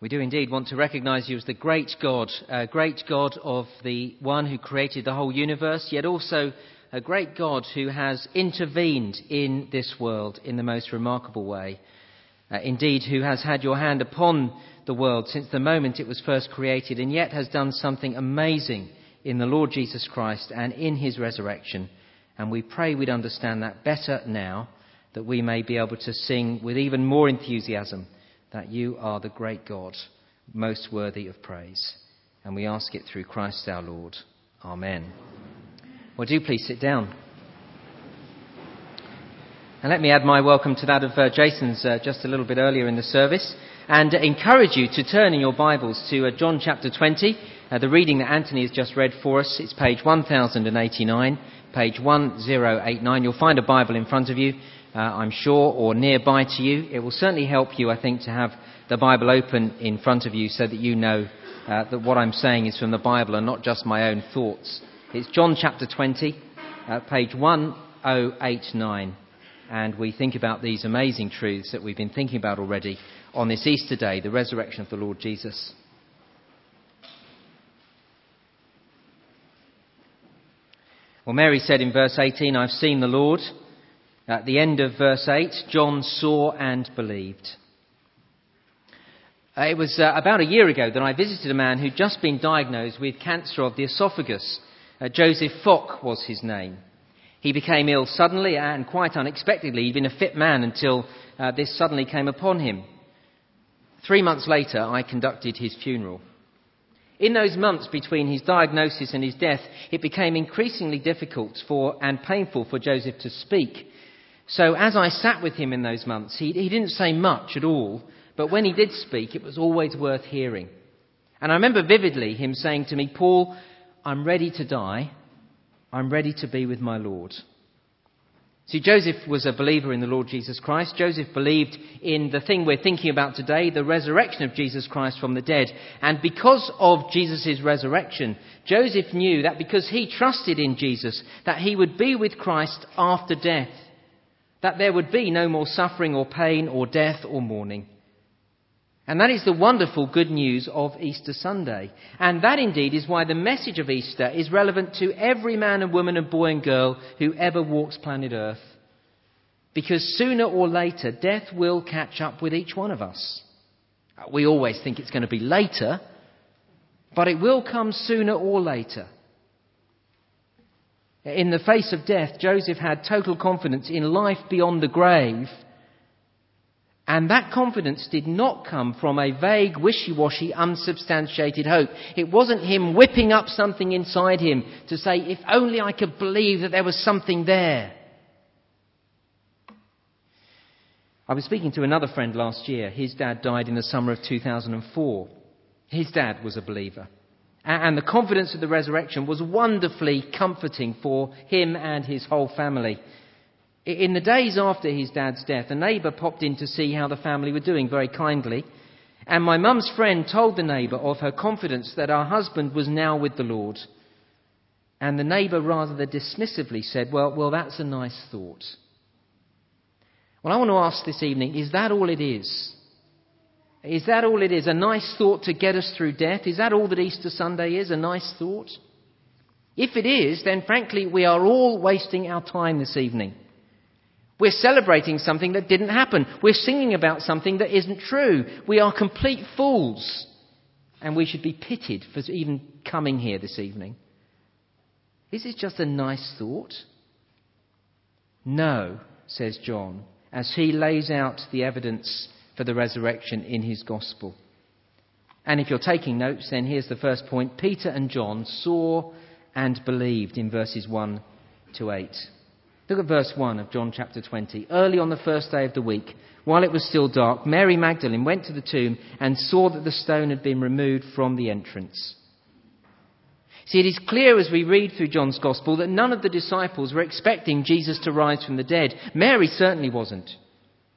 We do indeed want to recognize you as the great God, a great God of the one who created the whole universe, yet also a great God who has intervened in this world in the most remarkable way. Uh, indeed, who has had your hand upon the world since the moment it was first created, and yet has done something amazing in the Lord Jesus Christ and in his resurrection. And we pray we'd understand that better now, that we may be able to sing with even more enthusiasm that you are the great God, most worthy of praise. And we ask it through Christ our Lord. Amen. Well, do please sit down. And let me add my welcome to that of uh, Jason's uh, just a little bit earlier in the service and encourage you to turn in your Bibles to uh, John chapter 20. Uh, the reading that Anthony has just read for us, it's page 1089, page 1089. You'll find a Bible in front of you, uh, I'm sure, or nearby to you. It will certainly help you, I think, to have the Bible open in front of you so that you know uh, that what I'm saying is from the Bible and not just my own thoughts. It's John chapter 20, uh, page 1089, and we think about these amazing truths that we've been thinking about already on this Easter day, the resurrection of the Lord Jesus. Well, Mary said in verse 18, I've seen the Lord. At the end of verse 8, John saw and believed. Uh, it was uh, about a year ago that I visited a man who'd just been diagnosed with cancer of the esophagus. Uh, Joseph Fock was his name. He became ill suddenly and quite unexpectedly. He'd been a fit man until this suddenly came upon him. Three months later, I conducted his funeral. In those months between his diagnosis and his death, it became increasingly difficult for and painful for Joseph to speak. So as I sat with him in those months, he, he didn't say much at all, but when he did speak, it was always worth hearing. And I remember vividly him saying to me, Paul, I'm ready to die. I'm ready to be with my Lord. See, Joseph was a believer in the Lord Jesus Christ. Joseph believed in the thing we're thinking about today, the resurrection of Jesus Christ from the dead. And because of Jesus' resurrection, Joseph knew that because he trusted in Jesus, that he would be with Christ after death. That there would be no more suffering or pain or death or mourning. And that is the wonderful good news of Easter Sunday. And that indeed is why the message of Easter is relevant to every man and woman and boy and girl who ever walks planet Earth. Because sooner or later, death will catch up with each one of us. We always think it's going to be later, but it will come sooner or later. In the face of death, Joseph had total confidence in life beyond the grave and that confidence did not come from a vague, wishy-washy, unsubstantiated hope. It wasn't him whipping up something inside him to say, if only I could believe that there was something there. I was speaking to another friend last year. His dad died in the summer of 2004. His dad was a believer. And the confidence of the resurrection was wonderfully comforting for him and his whole family. In the days after his dad's death, a neighbour popped in to see how the family were doing very kindly. And my mum's friend told the neighbour of her confidence that her husband was now with the Lord. And the neighbour rather dismissively said, well, well, that's a nice thought. Well, I want to ask this evening, is that all it is? Is that all it is? A nice thought to get us through death? Is that all that Easter Sunday is? A nice thought? If it is, then frankly, we are all wasting our time this evening. We're celebrating something that didn't happen. We're singing about something that isn't true. We are complete fools. And we should be pitied for even coming here this evening. Is it just a nice thought? No, says John, as he lays out the evidence for the resurrection in his gospel. And if you're taking notes, then here's the first point Peter and John saw and believed in verses 1 to 8. Look at verse 1 of John chapter 20. Early on the first day of the week, while it was still dark, Mary Magdalene went to the tomb and saw that the stone had been removed from the entrance. See, it is clear as we read through John's Gospel that none of the disciples were expecting Jesus to rise from the dead. Mary certainly wasn't.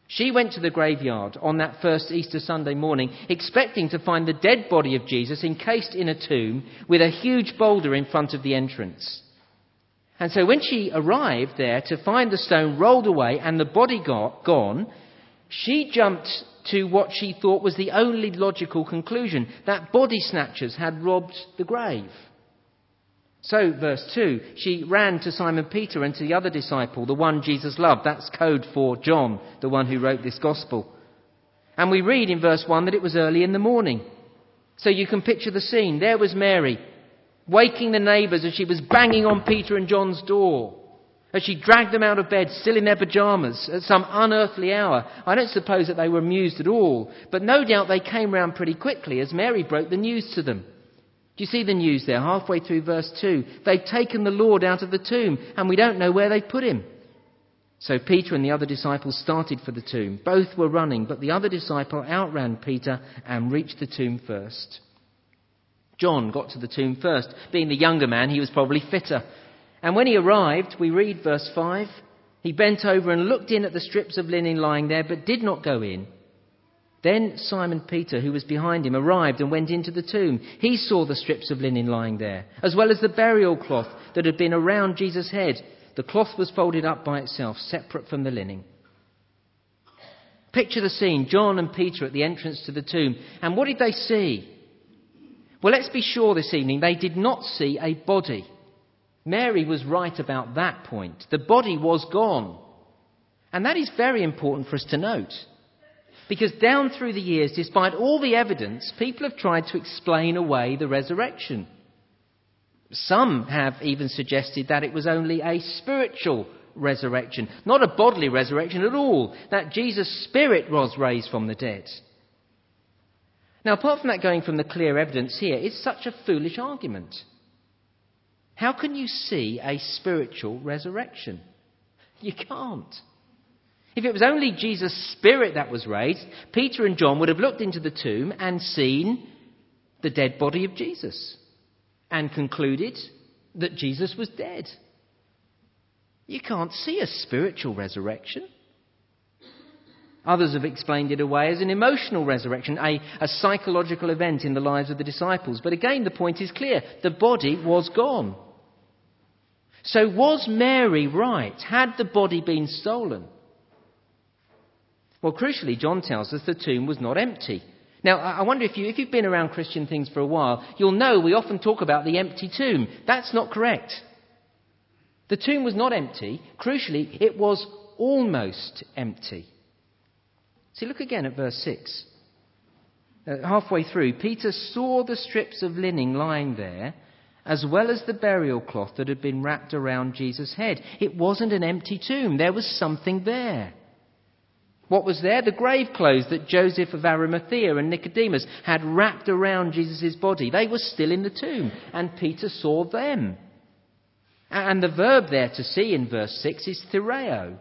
She went to the graveyard on that first Easter Sunday morning, expecting to find the dead body of Jesus encased in a tomb with a huge boulder in front of the entrance. And so when she arrived there to find the stone rolled away and the body got, gone, she jumped to what she thought was the only logical conclusion that body snatchers had robbed the grave. So, verse 2, she ran to Simon Peter and to the other disciple, the one Jesus loved. That's code for John, the one who wrote this gospel. And we read in verse 1 that it was early in the morning. So you can picture the scene. There was Mary, waking the neighbours as she was banging on Peter and John's door. As she dragged them out of bed, still in their pyjamas, at some unearthly hour. I don't suppose that they were amused at all, but no doubt they came round pretty quickly as Mary broke the news to them. Do you see the news there, halfway through verse 2? They've taken the Lord out of the tomb, and we don't know where they put him. So Peter and the other disciple started for the tomb. Both were running, but the other disciple outran Peter and reached the tomb first. John got to the tomb first. Being the younger man, he was probably fitter. And when he arrived, we read verse 5, he bent over and looked in at the strips of linen lying there, but did not go in. Then Simon Peter, who was behind him, arrived and went into the tomb. He saw the strips of linen lying there, as well as the burial cloth that had been around Jesus' head. The cloth was folded up by itself, separate from the linen. Picture the scene John and Peter at the entrance to the tomb. And what did they see? Well, let's be sure this evening they did not see a body. Mary was right about that point. The body was gone. And that is very important for us to note. Because down through the years, despite all the evidence, people have tried to explain away the resurrection. Some have even suggested that it was only a spiritual resurrection, not a bodily resurrection at all, that Jesus' spirit was raised from the dead. Now, apart from that going from the clear evidence here, it's such a foolish argument. How can you see a spiritual resurrection? You can't. If it was only Jesus' spirit that was raised, Peter and John would have looked into the tomb and seen the dead body of Jesus and concluded that Jesus was dead. You can't see a spiritual resurrection. Others have explained it away as an emotional resurrection, a, a, psychological event in the lives of the disciples. But again, the point is clear the body was gone. So, was Mary right? Had the body been stolen? Well, crucially, John tells us the tomb was not empty. Now, I wonder if, you, if you've been around Christian things for a while, you'll know we often talk about the empty tomb. That's not correct. The tomb was not empty. Crucially, it was almost empty. See, look again at verse 6. Uh, halfway through, Peter saw the strips of linen lying there as well as the burial cloth that had been wrapped around Jesus' head. It wasn't an empty tomb, there was something there. What was there? The grave clothes that Joseph of Arimathea and Nicodemus had wrapped around Jesus' body. They were still in the tomb, and Peter saw them. And the verb there to see in verse 6 is theoreo,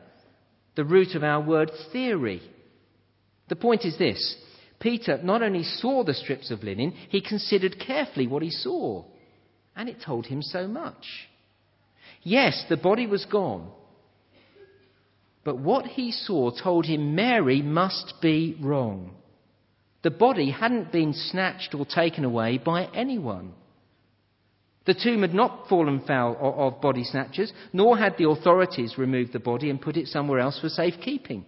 the root of our word theory. The point is this Peter not only saw the strips of linen, he considered carefully what he saw and it told him so much. Yes, the body was gone, but what he saw told him Mary must be wrong. The body hadn't been snatched or taken away by anyone. The tomb had not fallen foul of body snatchers, nor had the authorities removed the body and put it somewhere else for safekeeping.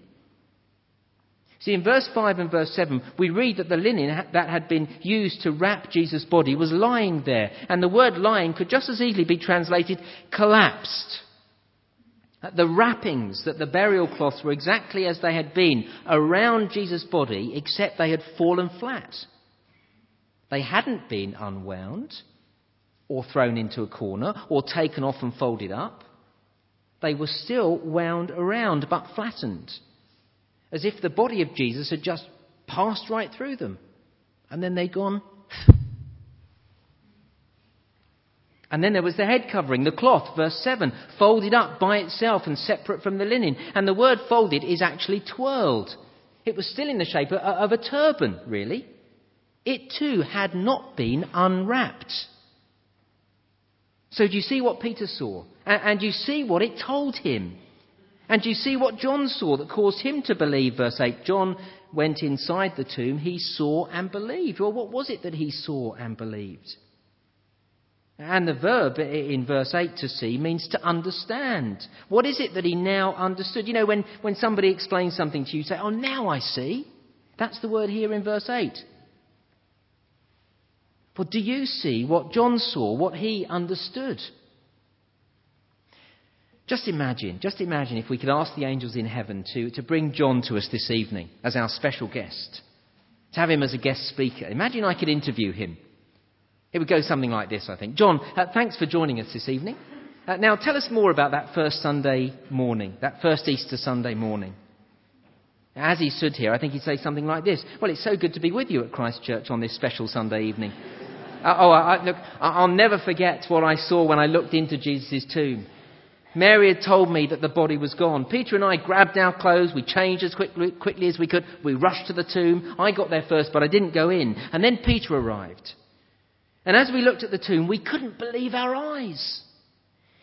See, in verse 5 and verse 7, we read that the linen that had been used to wrap Jesus' body was lying there. And the word lying could just as easily be translated collapsed. The wrappings that the burial cloths were exactly as they had been around Jesus' body, except they had fallen flat. They hadn't been unwound or thrown into a corner or taken off and folded up. They were still wound around but flattened as if the body of Jesus had just passed right through them. And then they'd gone. And then there was the head covering, the cloth, verse 7, folded up by itself and separate from the linen. And the word folded is actually twirled. It was still in the shape of a turban, really. It too had not been unwrapped. So do you see what Peter saw? And you see what it told him? And you see what John saw that caused him to believe, verse 8. John went inside the tomb, he saw and believed. Well, what was it that he saw and believed? And the verb in verse 8 to see means to understand. What is it that he now understood? You know, when, when somebody explains something to you, say, Oh, now I see. That's the word here in verse 8. But do you see what John saw, what he understood? Just imagine, just imagine if we could ask the angels in heaven to, to bring John to us this evening as our special guest, to have him as a guest speaker. Imagine I could interview him. It would go something like this, I think. John, uh, thanks for joining us this evening. Uh, now, tell us more about that first Sunday morning, that first Easter Sunday morning. As he stood here, I think he'd say something like this Well, it's so good to be with you at Christ Church on this special Sunday evening. uh, oh, I, look, I'll never forget what I saw when I looked into Jesus' tomb. Mary had told me that the body was gone. Peter and I grabbed our clothes. We changed as quickly, quickly as we could. We rushed to the tomb. I got there first, but I didn't go in. And then Peter arrived. And as we looked at the tomb, we couldn't believe our eyes.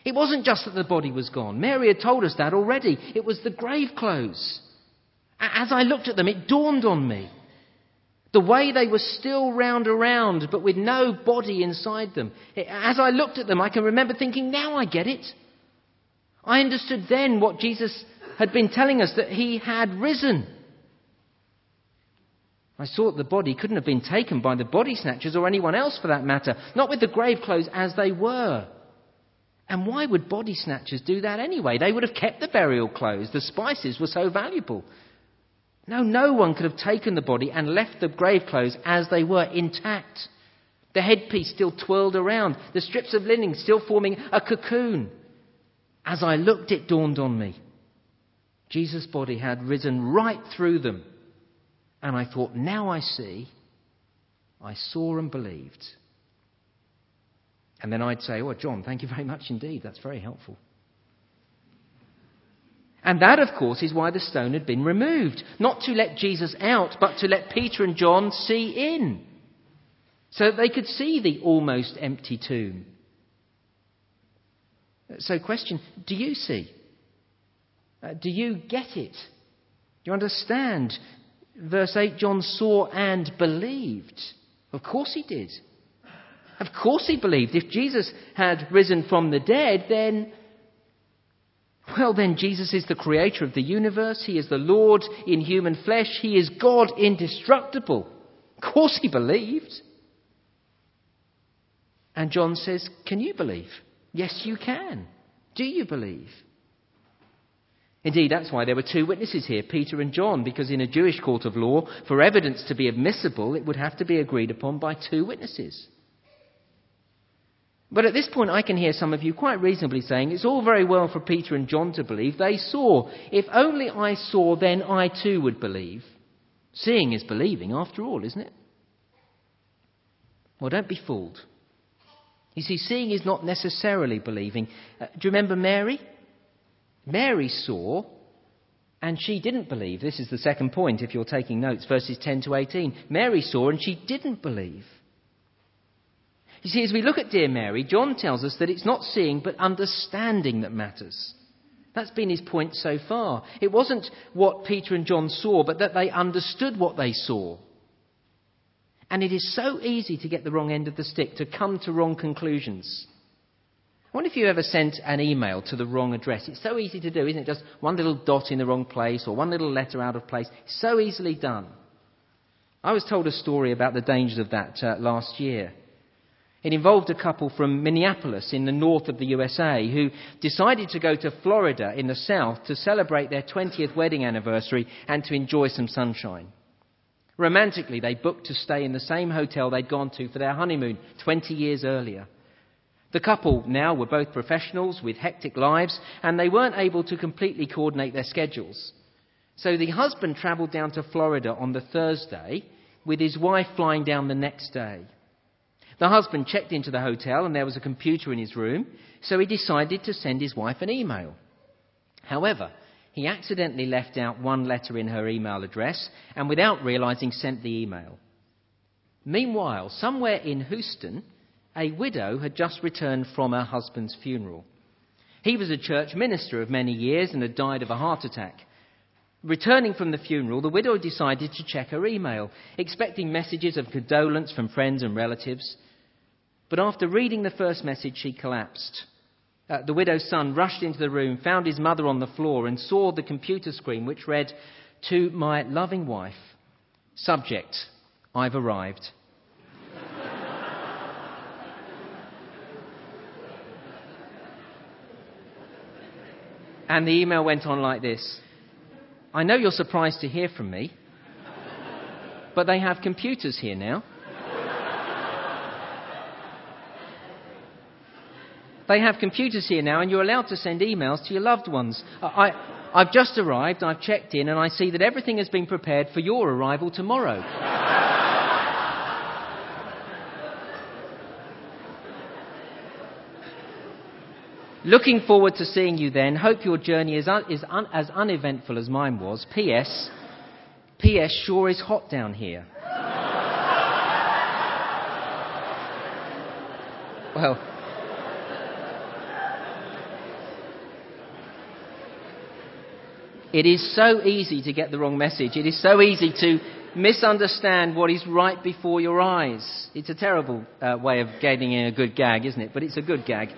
It wasn't just that the body was gone. Mary had told us that already. It was the grave clothes. As I looked at them, it dawned on me. The way they were still round around, but with no body inside them. As I looked at them, I can remember thinking, now I get it. I understood then what Jesus had been telling us that he had risen. I that the body couldn't have been taken by the body snatchers or anyone else for that matter, not with the grave clothes as they were. And why would body snatchers do that anyway? They would have kept the burial clothes. The spices were so valuable. No, no one could have taken the body and left the grave clothes as they were intact. The headpiece still twirled around, the strips of linen still forming a cocoon. As I looked, it dawned on me. Jesus' body had risen right through them. And I thought, now I see. I saw and believed. And then I'd say, Oh, John, thank you very much indeed. That's very helpful. And that, of course, is why the stone had been removed. Not to let Jesus out, but to let Peter and John see in. So that they could see the almost empty tomb. So, question Do you see? Uh, do you get it? Do you understand? Verse 8 John saw and believed. Of course he did. Of course he believed. If Jesus had risen from the dead, then, well, then Jesus is the creator of the universe. He is the Lord in human flesh. He is God indestructible. Of course he believed. And John says, Can you believe? Yes, you can. Do you believe? Indeed, that's why there were two witnesses here, Peter and John, because in a Jewish court of law, for evidence to be admissible, it would have to be agreed upon by two witnesses. But at this point, I can hear some of you quite reasonably saying, it's all very well for Peter and John to believe. They saw. If only I saw, then I too would believe. Seeing is believing, after all, isn't it? Well, don't be fooled. You see, seeing is not necessarily believing. Uh, do you remember Mary? Mary saw and she didn't believe. This is the second point if you're taking notes, verses 10 to 18. Mary saw and she didn't believe. You see, as we look at dear Mary, John tells us that it's not seeing but understanding that matters. That's been his point so far. It wasn't what Peter and John saw, but that they understood what they saw. And it is so easy to get the wrong end of the stick, to come to wrong conclusions. I wonder if you ever sent an email to the wrong address. It's so easy to do, isn't it? Just one little dot in the wrong place or one little letter out of place. So easily done. I was told a story about the dangers of that uh, last year. It involved a couple from Minneapolis in the north of the USA who decided to go to Florida in the south to celebrate their 20th wedding anniversary and to enjoy some sunshine. Romantically, they booked to stay in the same hotel they'd gone to for their honeymoon 20 years earlier. The couple now were both professionals with hectic lives, and they weren't able to completely coordinate their schedules. So the husband travelled down to Florida on the Thursday, with his wife flying down the next day. The husband checked into the hotel, and there was a computer in his room, so he decided to send his wife an email. However, he accidentally left out one letter in her email address and without realizing sent the email. Meanwhile, somewhere in Houston, a widow had just returned from her husband's funeral. He was a church minister of many years and had died of a heart attack. Returning from the funeral, the widow decided to check her email, expecting messages of condolence from friends and relatives. But after reading the first message, she collapsed. Uh, the widow's son rushed into the room, found his mother on the floor, and saw the computer screen which read, To my loving wife, Subject I've arrived. And the email went on like this I know you're surprised to hear from me, but they have computers here now. They have computers here now, and you're allowed to send emails to your loved ones. I, I've just arrived, I've checked in, and I see that everything has been prepared for your arrival tomorrow. Looking forward to seeing you then. Hope your journey is, un- is un- as uneventful as mine was. P.S. P.S. Sure is hot down here. well, It is so easy to get the wrong message. It is so easy to misunderstand what is right before your eyes. It's a terrible uh, way of getting in a good gag, isn't it? But it's a good gag.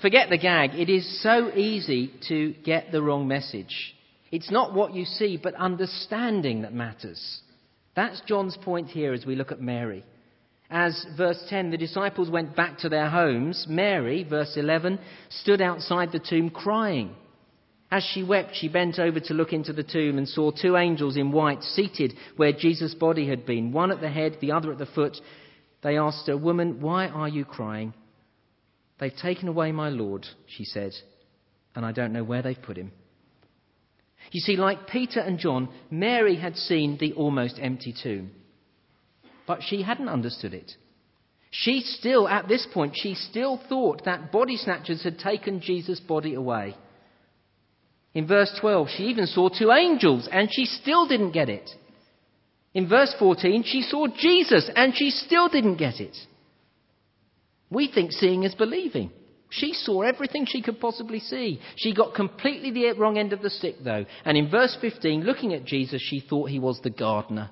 Forget the gag. It is so easy to get the wrong message. It's not what you see, but understanding that matters. That's John's point here as we look at Mary. As verse 10, the disciples went back to their homes, Mary, verse 11, stood outside the tomb crying. As she wept, she bent over to look into the tomb and saw two angels in white seated where Jesus' body had been, one at the head, the other at the foot. They asked her, Woman, why are you crying? They've taken away my Lord, she said, and I don't know where they've put him. You see, like Peter and John, Mary had seen the almost empty tomb, but she hadn't understood it. She still, at this point, she still thought that body snatchers had taken Jesus' body away. In verse 12, she even saw two angels and she still didn't get it. In verse 14, she saw Jesus and she still didn't get it. We think seeing is believing. She saw everything she could possibly see. She got completely the wrong end of the stick, though. And in verse 15, looking at Jesus, she thought he was the gardener.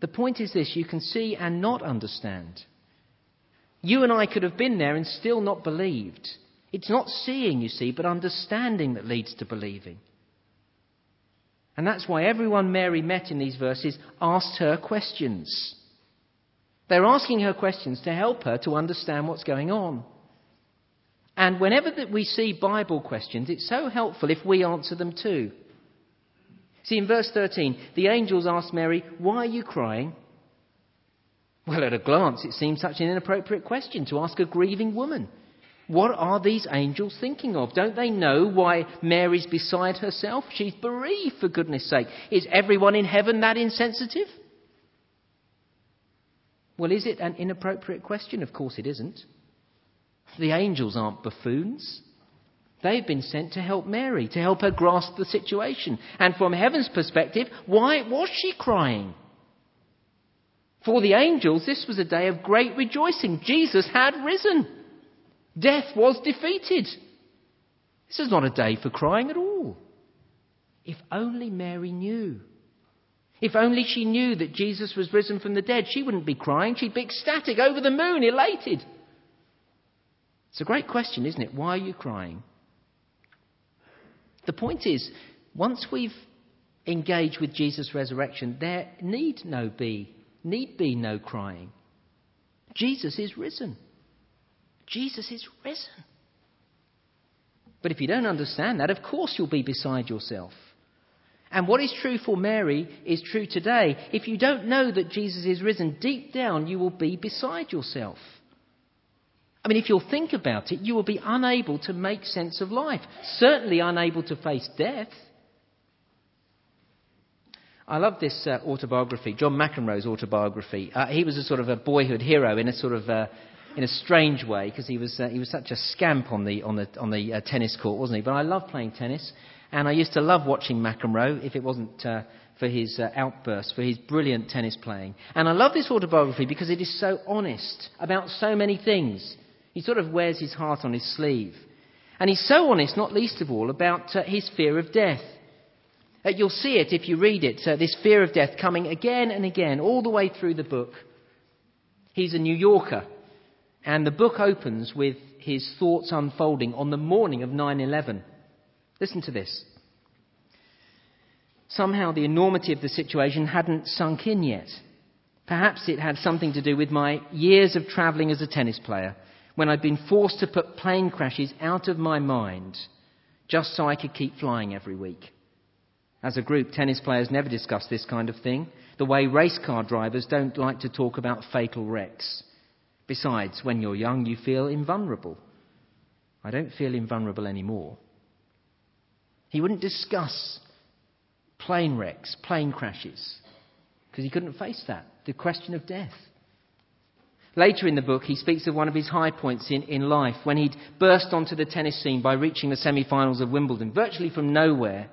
The point is this you can see and not understand. You and I could have been there and still not believed. It's not seeing, you see, but understanding that leads to believing. And that's why everyone Mary met in these verses asked her questions. They're asking her questions to help her to understand what's going on. And whenever that we see Bible questions, it's so helpful if we answer them too. See, in verse 13, the angels asked Mary, Why are you crying? Well, at a glance, it seems such an inappropriate question to ask a grieving woman. What are these angels thinking of? Don't they know why Mary's beside herself? She's bereaved, for goodness sake. Is everyone in heaven that insensitive? Well, is it an inappropriate question? Of course it isn't. The angels aren't buffoons. They've been sent to help Mary, to help her grasp the situation. And from heaven's perspective, why was she crying? For the angels, this was a day of great rejoicing. Jesus had risen. Death was defeated. This is not a day for crying at all. If only Mary knew. If only she knew that Jesus was risen from the dead, she wouldn't be crying. She'd be ecstatic, over the moon, elated. It's a great question, isn't it? Why are you crying? The point is, once we've engaged with Jesus' resurrection, there need no be, need be no crying. Jesus is risen. Jesus is risen. But if you don't understand that, of course you'll be beside yourself. And what is true for Mary is true today. If you don't know that Jesus is risen, deep down you will be beside yourself. I mean, if you'll think about it, you will be unable to make sense of life, certainly unable to face death. I love this uh, autobiography, John McEnroe's autobiography. Uh, he was a sort of a boyhood hero in a sort of uh, in a strange way because he was, uh, he was such a scamp on the, on the, on the uh, tennis court, wasn't he? But I love playing tennis, and I used to love watching McEnroe if it wasn't uh, for his uh, outbursts, for his brilliant tennis playing. And I love this autobiography because it is so honest about so many things. He sort of wears his heart on his sleeve. And he's so honest, not least of all, about uh, his fear of death. Uh, you'll see it if you read it, this fear of death coming again and again, all the way through the book. He's a New Yorker. And the book opens with his thoughts unfolding on the morning of 9 11. Listen to this. Somehow the enormity of the situation hadn't sunk in yet. Perhaps it had something to do with my years of travelling as a tennis player, when I'd been forced to put plane crashes out of my mind just so I could keep flying every week. As a group, tennis players never discuss this kind of thing, the way race car drivers don't like to talk about fatal wrecks. Besides, when you're young, you feel invulnerable. I don't feel invulnerable anymore. He wouldn't discuss plane wrecks, plane crashes, because he couldn't face that, the question of death. Later in the book, he speaks of one of his high points in, in life when he'd burst onto the tennis scene by reaching the semi finals of Wimbledon, virtually from nowhere.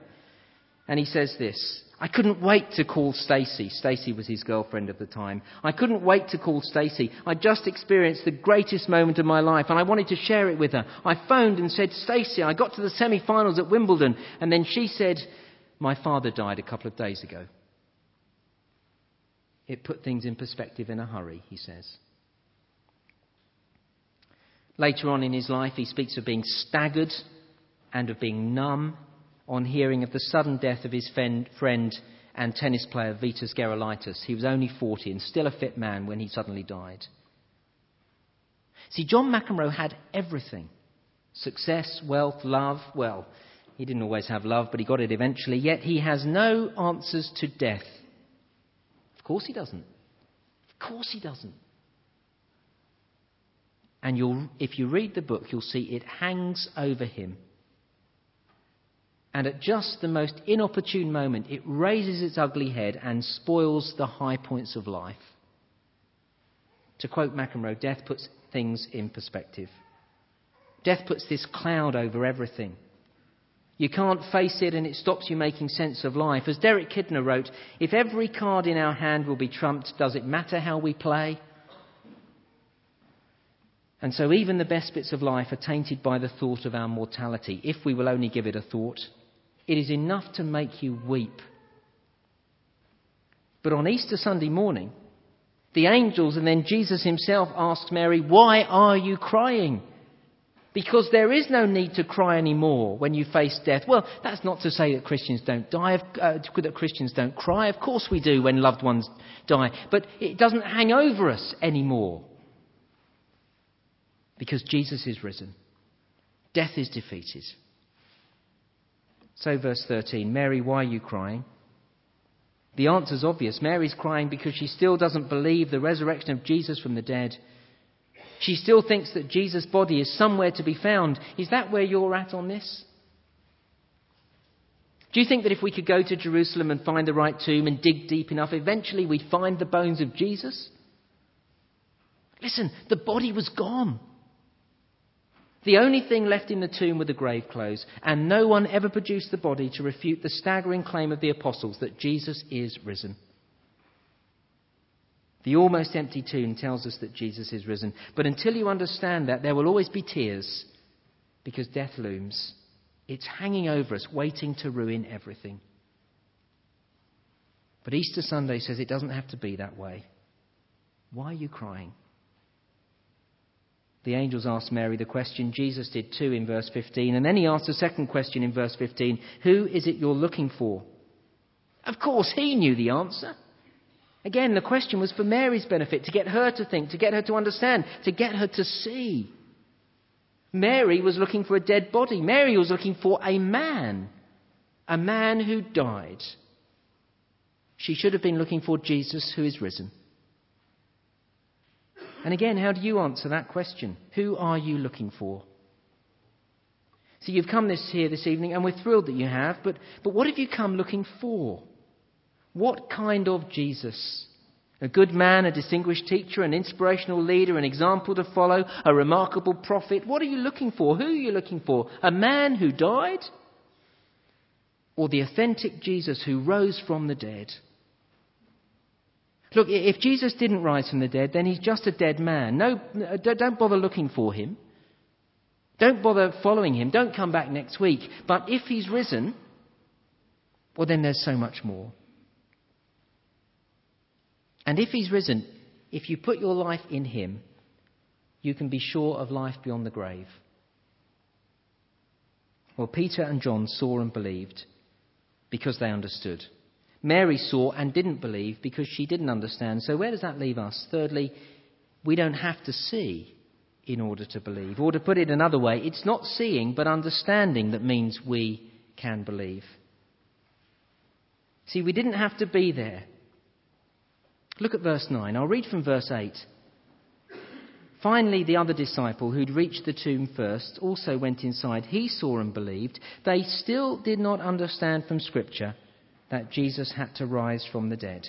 And he says this I couldn't wait to call Stacey. Stacey was his girlfriend at the time. I couldn't wait to call Stacey. I just experienced the greatest moment of my life and I wanted to share it with her. I phoned and said, Stacey, I got to the semi finals at Wimbledon. And then she said, My father died a couple of days ago. It put things in perspective in a hurry, he says. Later on in his life, he speaks of being staggered and of being numb on hearing of the sudden death of his friend and tennis player Vitas Gerulaitis. He was only 40 and still a fit man when he suddenly died. See, John McEnroe had everything success, wealth, love. Well, he didn't always have love, but he got it eventually. Yet he has no answers to death. Of course he doesn't. Of course he doesn't. And if you read the book, you'll see it hangs over him. And at just the most inopportune moment, it raises its ugly head and spoils the high points of life. To quote McEnroe, death puts things in perspective. Death puts this cloud over everything. You can't face it and it stops you making sense of life. As Derek Kidner wrote, if every card in our hand will be trumped, does it matter how we play? And so even the best bits of life are tainted by the thought of our mortality, if we will only give it a thought. It is enough to make you weep. But on Easter Sunday morning, the angels and then Jesus himself asked Mary, Why are you crying? Because there is no need to cry anymore when you face death. Well, that's not to say that Christians don't die, uh, that Christians don't cry. Of course we do when loved ones die. But it doesn't hang over us anymore because Jesus is risen. Death is defeated. So, verse 13 Mary, why are you crying? The answer's obvious. Mary's crying because she still doesn't believe the resurrection of Jesus from the dead. She still thinks that Jesus' body is somewhere to be found. Is that where you're at on this? Do you think that if we could go to Jerusalem and find the right tomb and dig deep enough, eventually we'd find the bones of Jesus? Listen, the body was gone. The only thing left in the tomb were the grave clothes, and no one ever produced the body to refute the staggering claim of the apostles that Jesus is risen. The almost empty tomb tells us that Jesus is risen. But until you understand that, there will always be tears because death looms. It's hanging over us, waiting to ruin everything. But Easter Sunday says it doesn't have to be that way. Why are you crying? The angels asked Mary the question. Jesus did too in verse 15. And then he asked a second question in verse 15 Who is it you're looking for? Of course, he knew the answer. Again, the question was for Mary's benefit, to get her to think, to get her to understand, to get her to see. Mary was looking for a dead body. Mary was looking for a man, a man who died. She should have been looking for Jesus who is risen. And again, how do you answer that question? Who are you looking for? So you've come this here this evening, and we're thrilled that you have, but, but what have you come looking for? What kind of Jesus? A good man, a distinguished teacher, an inspirational leader, an example to follow, a remarkable prophet. What are you looking for? Who are you looking for? A man who died? Or the authentic Jesus who rose from the dead? Look, if Jesus didn't rise from the dead, then he's just a dead man. No, uh, don't bother looking for him. Don't bother following him. Don't come back next week. But if he's risen, well, then there's so much more. And if he's risen, if you put your life in him, you can be sure of life beyond the grave. Well, Peter and John saw and believed. because they understood. Mary saw and didn't believe because she didn't understand. So, where does that leave us? Thirdly, we don't have to see in order to believe. Or to put it another way, it's not seeing but understanding that means we can believe. See, we didn't have to be there. Look at verse 9. I'll read from verse 8. Finally, the other disciple who'd reached the tomb first also went inside. He saw and believed. They still did not understand from Scripture that Jesus had to rise from the dead.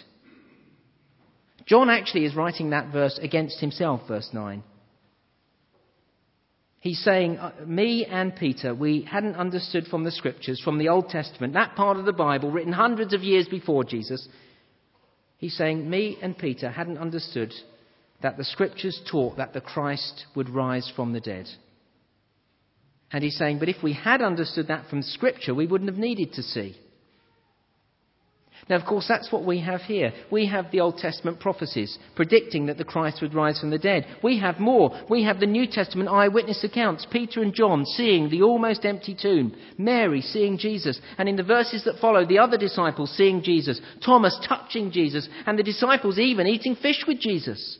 John actually is writing that verse against himself, verse 9. He's saying, uh, Me and Peter, we hadn't understood from the scriptures, from the Old Testament, that part of the Bible written hundreds of years before Jesus. He's saying, Me and Peter hadn't understood that the scriptures taught that the Christ would rise from the dead. And he's saying, But if we had understood that from scripture, we wouldn't have needed to see. Now, of course, that's what we have here. We have the Old Testament prophecies predicting that the Christ would rise from the dead. We have more. We have the New Testament eyewitness accounts Peter and John seeing the almost empty tomb, Mary seeing Jesus, and in the verses that follow, the other disciples seeing Jesus, Thomas touching Jesus, and the disciples even eating fish with Jesus.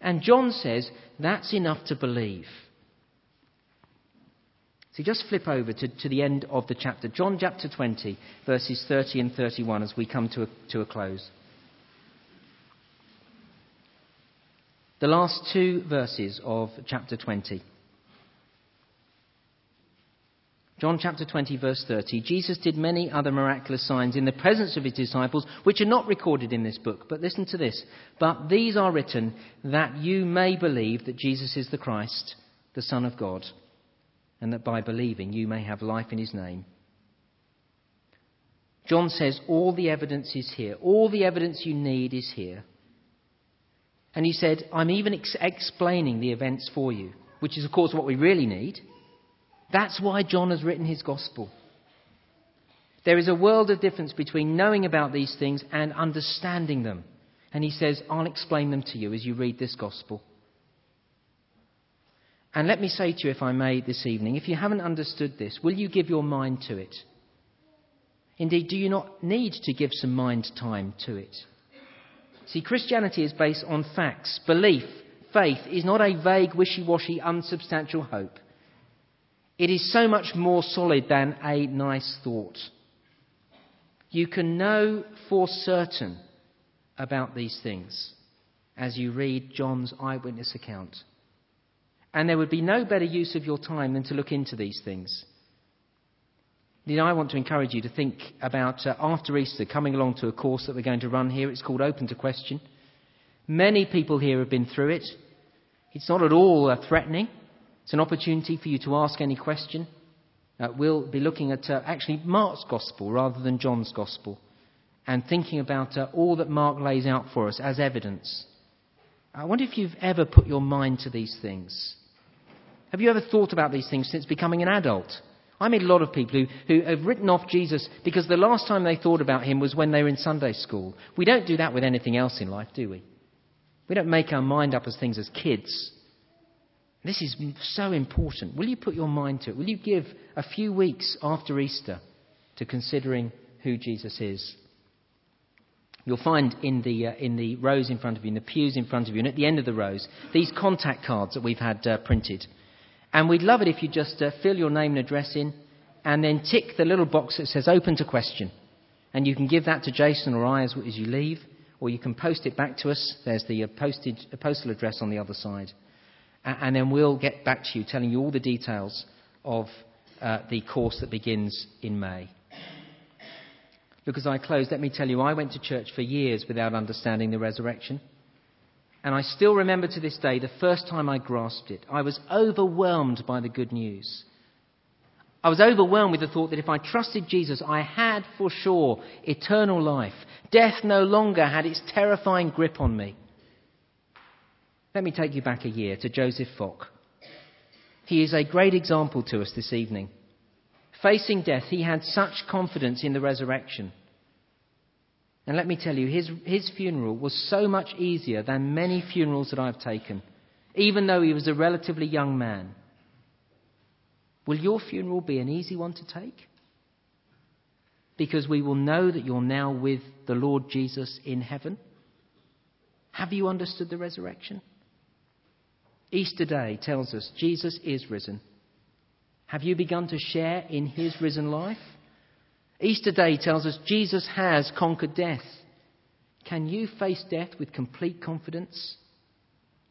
And John says that's enough to believe. So just flip over to, to the end of the chapter, John chapter 20, verses 30 and 31, as we come to a, to a close. The last two verses of chapter 20. John chapter 20, verse 30. Jesus did many other miraculous signs in the presence of his disciples, which are not recorded in this book. But listen to this. But these are written that you may believe that Jesus is the Christ, the Son of God and that by believing you may have life in his name. John says all the evidence is here. All the evidence you need is here. And he said, I'm even ex- explaining the events for you, which is, of course, what we really need. That's why John has written his gospel. There is a world of difference between knowing about these things and understanding them. And he says, I'll explain them to you as you read this gospel. And let me say to you, if I may, this evening, if you haven't understood this, will you give your mind to it? Indeed, do you not need to give some mind time to it? See, Christianity is based on facts. Belief, faith, is not a vague, wishy washy, unsubstantial hope. It is so much more solid than a nice thought. You can know for certain about these things as you read John's eyewitness account. And there would be no better use of your time than to look into these things. Indeed, I want to encourage you to think about uh, after Easter coming along to a course that we're going to run here. It's called Open to Question. Many people here have been through it. It's not at all uh, threatening. It's an opportunity for you to ask any question. Uh, we'll be looking at uh, actually Mark's Gospel rather than John's Gospel and thinking about uh, all that Mark lays out for us as evidence. I wonder if you've ever put your mind to these things. Have you ever thought about these things since becoming an adult? I meet a lot of people who, who have written off Jesus because the last time they thought about him was when they were in Sunday school. We don't do that with anything else in life, do we? We don't make our mind up as things as kids. This is so important. Will you put your mind to it? Will you give a few weeks after Easter to considering who Jesus is? You'll find in the, uh, in the rows in front of you, in the pews in front of you, and at the end of the rows, these contact cards that we've had uh, printed. And we'd love it if you just uh, fill your name and address in and then tick the little box that says open to question. And you can give that to Jason or I as, as you leave, or you can post it back to us. There's the uh, postage, uh, postal address on the other side. and then we'll get back to you telling you all the details of uh, the course that begins in May. Look, as I close, let me tell you, I went to church for years without understanding the resurrection. And I still remember to this day the first time I grasped it. I was overwhelmed by the good news. I was overwhelmed with the thought that if I trusted Jesus, I had for sure eternal life. Death no longer had its terrifying grip on me. Let me take you back a year to Joseph Fock. He is a great example to us this evening. Facing death, he had such confidence in the resurrection and let me tell you, his, his funeral was so much easier than many funerals that I've taken, even though he was a relatively young man. Will your funeral be an easy one to take? because we will know that you're now with the Lord Jesus in heaven? Have you understood the resurrection? Easter Day tells us Jesus is risen. Have you begun to share in his risen life? Easter Day tells us Jesus has conquered death. Can you face death with complete confidence?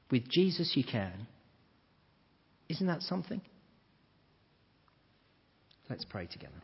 With Jesus, you can. Isn't that something? Let's pray together.